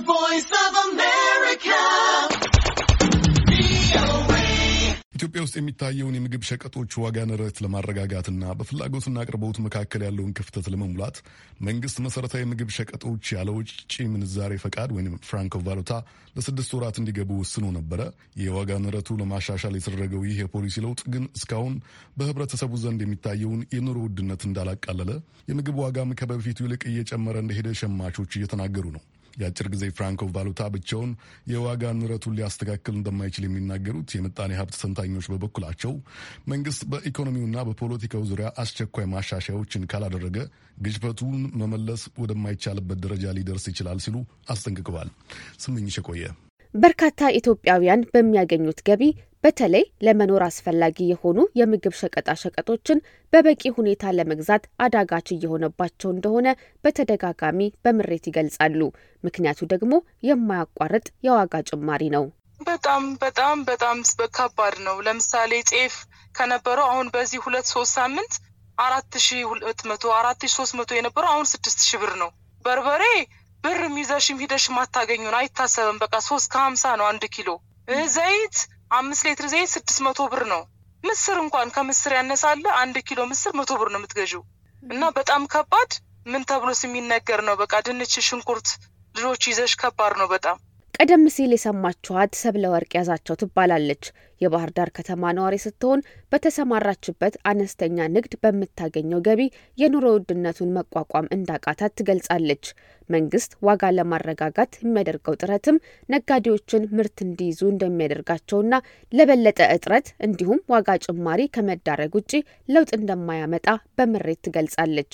voice of America. ኢትዮጵያ ውስጥ የሚታየውን የምግብ ሸቀጦች ዋጋ ንረት ለማረጋጋትና በፍላጎትና አቅርቦት መካከል ያለውን ክፍተት ለመሙላት መንግስት መሰረታዊ የምግብ ሸቀጦች ያለ ውጭ ምንዛሬ ፈቃድ ወይም ፍራንኮ ቫሉታ ለስድስት ወራት እንዲገቡ ወስኖ ነበረ። የዋጋ ንረቱ ለማሻሻል የተደረገው ይህ የፖሊሲ ለውጥ ግን እስካሁን በህብረተሰቡ ዘንድ የሚታየውን የኑሮ ውድነት እንዳላቃለለ፣ የምግብ ዋጋም ከበፊቱ ይልቅ እየጨመረ እንደሄደ ሸማቾች እየተናገሩ ነው። የአጭር ጊዜ ፍራንኮ ቫሉታ ብቻውን የዋጋ ንረቱን ሊያስተካክል እንደማይችል የሚናገሩት የምጣኔ ሀብት ተንታኞች በበኩላቸው መንግስት በኢኮኖሚውና በፖለቲካው ዙሪያ አስቸኳይ ማሻሻያዎችን ካላደረገ ግጭበቱን መመለስ ወደማይቻልበት ደረጃ ሊደርስ ይችላል ሲሉ አስጠንቅቀዋል። ስምኝሽ ቆየ በርካታ ኢትዮጵያውያን በሚያገኙት ገቢ በተለይ ለመኖር አስፈላጊ የሆኑ የምግብ ሸቀጣ ሸቀጦችን በበቂ ሁኔታ ለመግዛት አዳጋች እየሆነባቸው እንደሆነ በተደጋጋሚ በምሬት ይገልጻሉ። ምክንያቱ ደግሞ የማያቋርጥ የዋጋ ጭማሪ ነው። በጣም በጣም በጣም ከባድ ነው። ለምሳሌ ጤፍ ከነበረው አሁን በዚህ ሁለት ሶስት ሳምንት አራት ሺ ሁለት መቶ አራት ሺ ሶስት መቶ የነበረው አሁን ስድስት ሺ ብር ነው። በርበሬ ብር ይዘሽም ሂደሽ ማታገኙን አይታሰብም። በቃ ሶስት ከሀምሳ ነው አንድ ኪሎ ዘይት አምስት ሌትር ዘይት ስድስት መቶ ብር ነው። ምስር እንኳን ከምስር ያነሳለ አንድ ኪሎ ምስር መቶ ብር ነው የምትገዢው። እና በጣም ከባድ ምን ተብሎስ የሚነገር ነው። በቃ ድንች፣ ሽንኩርት ልጆች ይዘሽ ከባድ ነው በጣም። ቀደም ሲል የሰማችኋት ሰብለ ወርቅ ያዛቸው ትባላለች። የባህር ዳር ከተማ ነዋሪ ስትሆን በተሰማራችበት አነስተኛ ንግድ በምታገኘው ገቢ የኑሮ ውድነቱን መቋቋም እንዳቃታት ትገልጻለች። መንግስት ዋጋ ለማረጋጋት የሚያደርገው ጥረትም ነጋዴዎችን ምርት እንዲይዙ እንደሚያደርጋቸውና ለበለጠ እጥረት እንዲሁም ዋጋ ጭማሪ ከመዳረግ ውጪ ለውጥ እንደማያመጣ በምሬት ትገልጻለች።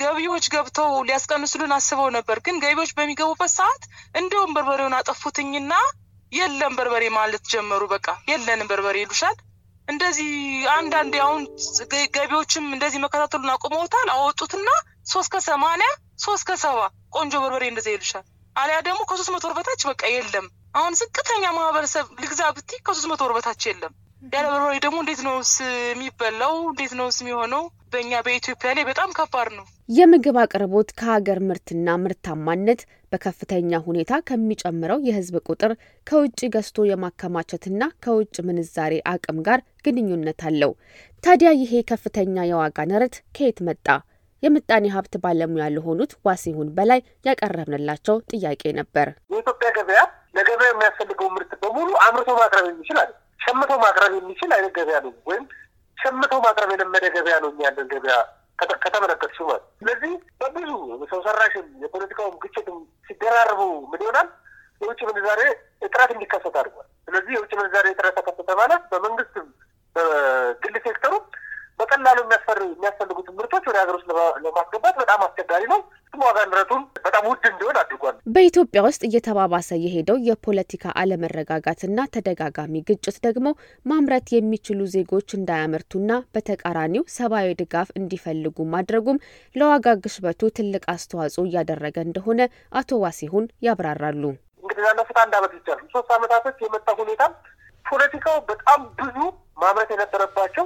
ገቢዎች ገብተው ሊያስቀንሱልን አስበው ነበር። ግን ገቢዎች በሚገቡበት ሰዓት እንዲሁም በርበሬውን አጠፉትኝና የለም በርበሬ ማለት ጀመሩ። በቃ የለንም በርበሬ ይሉሻል። እንደዚህ አንዳንዴ አሁን ገቢዎችም እንደዚህ መከታተሉን አቁመውታል። አወጡትና ሶስት ከሰማንያ ሶስት ከሰባ ቆንጆ በርበሬ እንደዚህ ይሉሻል። አሊያ ደግሞ ከሶስት መቶ ወር በታች በቃ የለም። አሁን ዝቅተኛ ማህበረሰብ ልግዛ ብቲ ከሶስት መቶ ወር በታች የለም። ያለ በርበሬ ደግሞ እንዴት ነውስ የሚበላው? እንዴት ነውስ የሚሆነው? በእኛ በኢትዮጵያ ላይ በጣም ከባድ ነው። የምግብ አቅርቦት ከሀገር ምርትና ምርታማነት በከፍተኛ ሁኔታ ከሚጨምረው የሕዝብ ቁጥር ከውጭ ገዝቶ የማከማቸትና ከውጭ ምንዛሬ አቅም ጋር ግንኙነት አለው። ታዲያ ይሄ ከፍተኛ የዋጋ ንረት ከየት መጣ? የምጣኔ ሀብት ባለሙያ ለሆኑት ዋሲሁን በላይ ያቀረብንላቸው ጥያቄ ነበር። የኢትዮጵያ ገበያ ለገበያ የሚያስፈልገው ምርት በሙሉ አምርቶ ማቅረብ የሚችል አለ ሸምቶ ማቅረብ የሚችል አይነት ገበያ ነው፣ ወይም ሸምቶ ማቅረብ የለመደ ገበያ ነው ያለን ገበያ ከተመለከት ሲሆን፣ ስለዚህ በብዙ ሰው ሰራሽም የፖለቲካውም ግጭትም ሲደራርቡ ምን ይሆናል? የውጭ ምንዛሬ እጥረት እንዲከሰት አድርጓል። ስለዚህ የውጭ ምንዛሬ እጥረት ተከሰተ ማለት በመንግስትም በግል ሴክተሩ በቀላሉ የሚያስፈልጉትን ምርቶች ወደ ሀገር ውስጥ ለማስገባት በጣም አስቸጋሪ ነው። ዋጋ ንረቱም በጣም ውድ እንዲሆን አድርጓል። በኢትዮጵያ ውስጥ እየተባባሰ የሄደው የፖለቲካ አለመረጋጋትና ተደጋጋሚ ግጭት ደግሞ ማምረት የሚችሉ ዜጎች እንዳያመርቱና በተቃራኒው ሰብአዊ ድጋፍ እንዲፈልጉ ማድረጉም ለዋጋ ግሽበቱ ትልቅ አስተዋጽኦ እያደረገ እንደሆነ አቶ ዋሲሁን ያብራራሉ። እንግዲህ ላለፉት አንድ አመት ብቻ ሶስት አመታቶች የመጣ ሁኔታ ፖለቲካው በጣም ብዙ ማምረት የነበረባቸው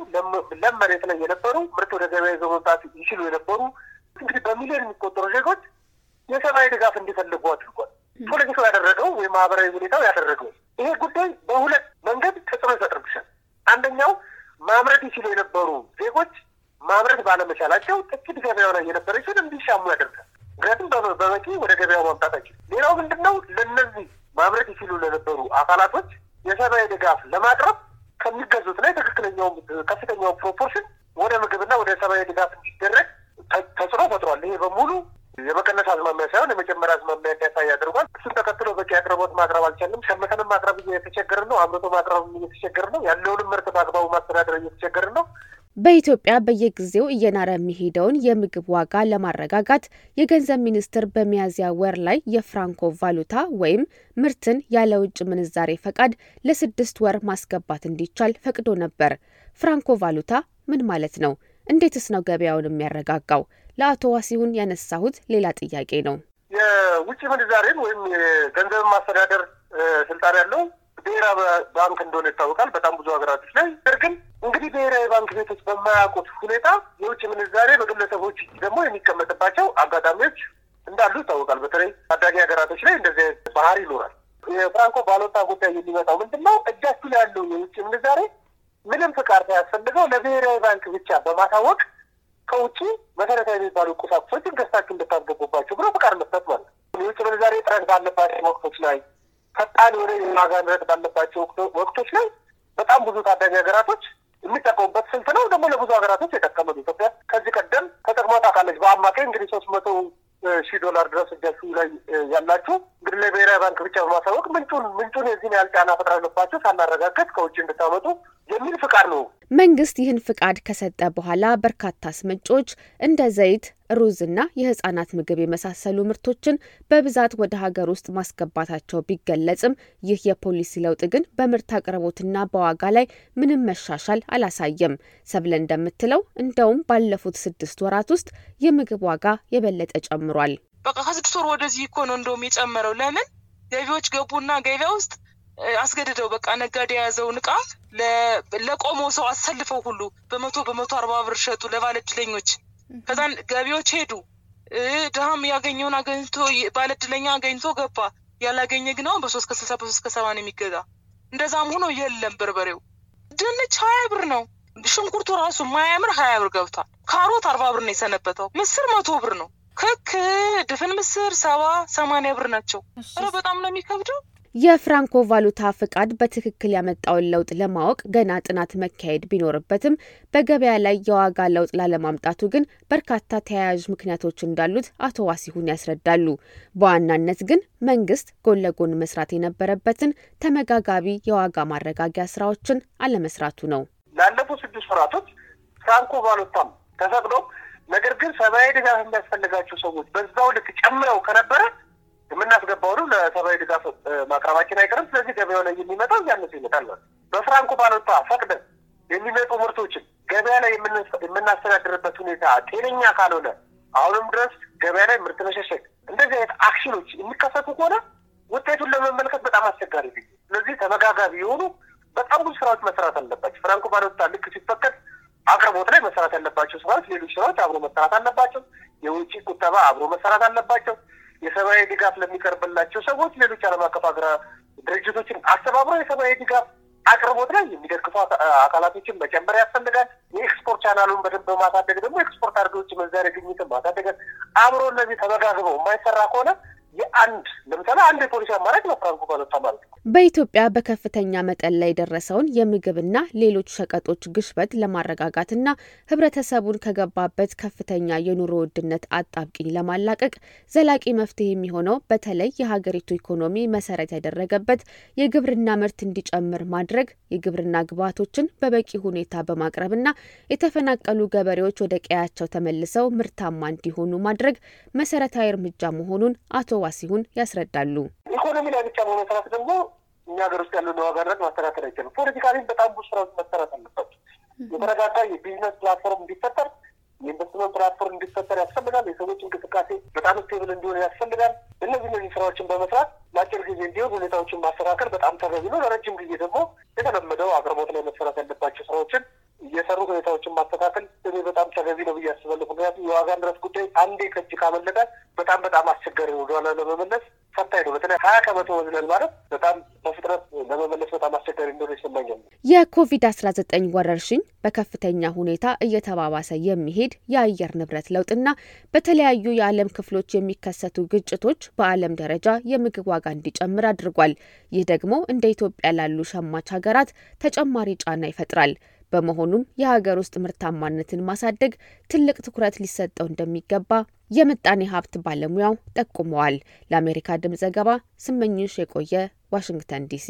ለም መሬት ላይ የነበሩ ምርት ወደ ገበያ ይዘው መምጣት ይችሉ የነበሩ እንግዲህ በሚሊዮን የሚቆጠሩ ዜጎች የሰብአዊ ድጋፍ እንዲፈልጉ አድርጓል። ፖለቲካው ያደረገው ወይም ማህበራዊ ሁኔታው ያደረገው ይሄ ጉዳይ በሁለት መንገድ ተጽዕኖ ይፈጥርብሻል። አንደኛው ማምረት ይችሉ የነበሩ ዜጎች ማምረት ባለመቻላቸው ጥቂት ገበያው ላይ የነበረችን እንዲሻሙ ያደርጋል። ምክንያቱም በበቂ ወደ ገበያው ማምጣት አይችልም። ሌላው ምንድን ነው? ለእነዚህ ማምረት ይችሉ ለነበሩ አካላቶች የሰብአዊ ድጋፍ ለማቅረብ ከሚገዙት ላይ ትክክለኛው ከፍተኛው proportion ወደ ምግብና ወደ ሰብአዊ ድጋፍ እንዲደረግ ተጽዕኖ ፈጥሯል። ይሄ በሙሉ የመቀነስ አዝማሚያ ሳይሆን የመጨመሪያ አዝማሚያ እንዲያሳይ አድርጓል። እሱን ተከትሎ በቂ አቅርቦት ማቅረብ አልቻልንም። ሸምተንም ማቅረብ እየተቸገርን ነው። አምርቶ ማቅረብ እየተቸገርን ነው። ያለውንም ምርት በአግባቡ ማስተዳደር እየተቸገርን ነው። በኢትዮጵያ በየጊዜው እየናረ የሚሄደውን የምግብ ዋጋ ለማረጋጋት የገንዘብ ሚኒስቴር በሚያዝያ ወር ላይ የፍራንኮ ቫሉታ ወይም ምርትን ያለ ውጭ ምንዛሬ ፈቃድ ለስድስት ወር ማስገባት እንዲቻል ፈቅዶ ነበር። ፍራንኮ ቫሉታ ምን ማለት ነው? እንዴትስ ነው ገበያውን የሚያረጋጋው? ለአቶ ዋሲሁን ያነሳሁት ሌላ ጥያቄ ነው። የውጭ ምንዛሬን ወይም የገንዘብ ማስተዳደር ስልጣን ያለው ብሔራዊ ባንክ እንደሆነ ይታወቃል። በጣም ብዙ ሀገራቶች ላይ ነገር ግን እንግዲህ ብሔራዊ ባንክ ቤቶች በማያውቁት ሁኔታ የውጭ ምንዛሬ በግለሰቦች ደግሞ የሚቀመጥባቸው አጋጣሚዎች እንዳሉ ይታወቃል። በተለይ ታዳጊ ሀገራቶች ላይ እንደዚህ ባህሪ ይኖራል። የፍራንኮ ባሎታ ጉዳይ የሚመጣው ምንድን ነው? እጃችሁ ላይ ያለው የውጭ ምንዛሬ ምንም ፍቃድ ሳያስፈልገው ለብሔራዊ ባንክ ብቻ በማሳወቅ ከውጭ መሰረታዊ የሚባሉ ቁሳቁሶችን ገዝታችሁ እንድታስገቡባቸው ብሎ ፍቃድ መስጠት ማለት የውጭ ምንዛሬ እጥረት ባለባቸው ወቅቶች ላይ ፈጣን የሆነ የዋጋ ባለባቸው ወቅቶች ላይ በጣም ብዙ ታዳጊ ሀገራቶች የሚጠቀሙበት ስልት ነው። ደግሞ ለብዙ ሀገራቶች የጠቀመ ነው። ኢትዮጵያ ከዚህ ቀደም ተጠቅማ ታውቃለች። በአማካኝ እንግዲህ ሶስት መቶ ሺህ ዶላር ድረስ እጃችሁ ላይ ያላችሁ እንግዲህ ለብሔራዊ ባንክ ብቻ በማሳወቅ ምንጩን ምንጩን የዚህን ያህል ጫና ፈጥረንባቸው ሳናረጋገጥ ከውጭ እንድታመጡ የሚል ፍቃድ ነው። መንግስት ይህን ፍቃድ ከሰጠ በኋላ በርካታ አስመጪዎች እንደ ዘይት፣ ሩዝና የህጻናት ምግብ የመሳሰሉ ምርቶችን በብዛት ወደ ሀገር ውስጥ ማስገባታቸው ቢገለጽም ይህ የፖሊሲ ለውጥ ግን በምርት አቅርቦትና በዋጋ ላይ ምንም መሻሻል አላሳየም። ሰብለ እንደምትለው እንደውም ባለፉት ስድስት ወራት ውስጥ የምግብ ዋጋ የበለጠ ጨምሯል። በቃ ከስድስት ወር ወደዚህ እኮ ነው እንደውም የጨመረው። ለምን ገቢዎች ገቡና ገበያ ውስጥ አስገድደው በቃ ነጋዴ የያዘውን እቃ ለቆመው ሰው አሰልፈው ሁሉ በመቶ በመቶ አርባ ብር ሸጡ ለባለድለኞች። ከዛን ገቢዎች ሄዱ። ድሃም ያገኘውን አገኝቶ ባለድለኛ አገኝቶ ገባ። ያላገኘ ግን አሁን በሶስት ከስልሳ በሶስት ከሰባ ነው የሚገዛ። እንደዛም ሆኖ የለም በርበሬው ድንች ሀያ ብር ነው። ሽንኩርቱ ራሱ ማያምር ሀያ ብር ገብቷል። ካሮት አርባ ብር ነው የሰነበተው። ምስር መቶ ብር ነው። ክክ ድፍን ምስር ሰባ ሰማንያ ብር ናቸው። ኧረ በጣም ነው የሚከብደው። የፍራንኮ ቫሉታ ፍቃድ በትክክል ያመጣውን ለውጥ ለማወቅ ገና ጥናት መካሄድ ቢኖርበትም በገበያ ላይ የዋጋ ለውጥ ላለማምጣቱ ግን በርካታ ተያያዥ ምክንያቶች እንዳሉት አቶ ዋሲሁን ያስረዳሉ። በዋናነት ግን መንግስት ጎን ለጎን መስራት የነበረበትን ተመጋጋቢ የዋጋ ማረጋጊያ ስራዎችን አለመስራቱ ነው። ላለፉት ስድስት ወራቶች ፍራንኮ ቫሉታም ተፈቅዶ ነገር ግን ሰብአዊ ድጋፍ የሚያስፈልጋቸው ሰዎች በዛው ልክ ጨምረው ከነበረ ለሰብአዊ ድጋፍ ማቅረባችን አይቀርም። ስለዚህ ገበያው ላይ የሚመጣው እያነሱ ይመጣል በፍራንኮ ባሎታ ፈቅደን የሚመጡ ምርቶችን ገበያ ላይ የምናስተዳድርበት ሁኔታ ጤነኛ ካልሆነ አሁንም ድረስ ገበያ ላይ ምርት መሸሸግ፣ እንደዚህ አይነት አክሽኖች የሚከሰቱ ከሆነ ውጤቱን ለመመልከት በጣም አስቸጋሪ ጊዜ። ስለዚህ ተመጋጋቢ የሆኑ በጣም ብዙ ስራዎች መሰራት አለባቸው። ፍራንኮ ባሎታ ልክ ሲፈቀድ አቅርቦት ላይ መሰራት ያለባቸው ስራዎች፣ ሌሎች ስራዎች አብሮ መሰራት አለባቸው። የውጭ ቁጠባ አብሮ መሰራት አለባቸው። የሰብአዊ ድጋፍ ለሚቀርብላቸው ሰዎች ሌሎች ዓለም አቀፍ ሀገራ ድርጅቶችን አስተባብሮ የሰብአዊ ድጋፍ አቅርቦት ላይ የሚደግፉ አካላቶችን መጨመር ያስፈልጋል። የ export channel ኡን በደንብ በማሳደግ ደግሞ ኤክስፖርት አድርገዎች ምንዛሬ ግኝትን ማሳደጋል። አብሮ እነዚህ ተመጋግበው የማይሰራ ከሆነ የአንድ ለምሳሌ አንድ የፖሊሲ አማራጭ ባሎታ ማለት ነው። በኢትዮጵያ በከፍተኛ መጠን ላይ የደረሰውን የምግብና ሌሎች ሸቀጦች ግሽበት ለማረጋጋትና ሕብረተሰቡን ከገባበት ከፍተኛ የኑሮ ውድነት አጣብቂኝ ለማላቀቅ ዘላቂ መፍትሄ የሚሆነው በተለይ የሀገሪቱ ኢኮኖሚ መሰረት ያደረገበት የግብርና ምርት እንዲጨምር ማድረግ፣ የግብርና ግብዓቶችን በበቂ ሁኔታ በማቅረብና የተፈናቀሉ ገበሬዎች ወደ ቀያቸው ተመልሰው ምርታማ እንዲሆኑ ማድረግ መሰረታዊ እርምጃ መሆኑን አቶ ዋሲሁን ያስረዳሉ። ኢኮኖሚ ላይ ብቻ በመስራት ደግሞ እኛ ሀገር ውስጥ ያለውን የዋጋ ንረት ማስተካከል አይችልም። politically ም በጣም ብዙ ስራዎች መሰራት አለባቸው። የተረጋጋ የ business platform እንዲፈጠር፣ የ investment platform እንዲፈጠር ያስፈልጋል። የሰዎች እንቅስቃሴ በጣም stable እንዲሆን ያስፈልጋል። እነዚህ እነዚህ ስራዎችን በመስራት ለአጭር ጊዜ እንዲሆን ሁኔታዎችን ማስተካከል በጣም ተገቢ ነው። ለረጅም ጊዜ ደግሞ የተለመደው አቅርቦት ላይ መሰራት ያለባቸው ስራዎችን እየሰሩ ሁኔታዎችን ማስተካከል እኔ በጣም ተገቢ ነው ብዬ አስባለሁ። ምክንያቱም የዋጋ ንረት ጉዳይ አንዴ ከእጅ ካመለጠ በጣም በጣም አስቸጋሪ ወደኋላ ለመመለስ ፈታኝ ነው። በተለይ ሀያ ከመቶ ወዝለል ማለት በጣም በፍጥነት ለመመለስ በጣም አስቸጋሪ እንደሆነ ይሰማኛል። የኮቪድ አስራ ዘጠኝ ወረርሽኝ በከፍተኛ ሁኔታ እየተባባሰ የሚሄድ የአየር ንብረት ለውጥና በተለያዩ የዓለም ክፍሎች የሚከሰቱ ግጭቶች በዓለም ደረጃ የምግብ ዋጋ እንዲጨምር አድርጓል። ይህ ደግሞ እንደ ኢትዮጵያ ላሉ ሸማች ሀገራት ተጨማሪ ጫና ይፈጥራል። በመሆኑም የሀገር ውስጥ ምርታማነትን ማሳደግ ትልቅ ትኩረት ሊሰጠው እንደሚገባ የምጣኔ ሀብት ባለሙያው ጠቁመዋል። ለአሜሪካ ድምፅ ዘገባ ስመኝሽ የቆየ ዋሽንግተን ዲሲ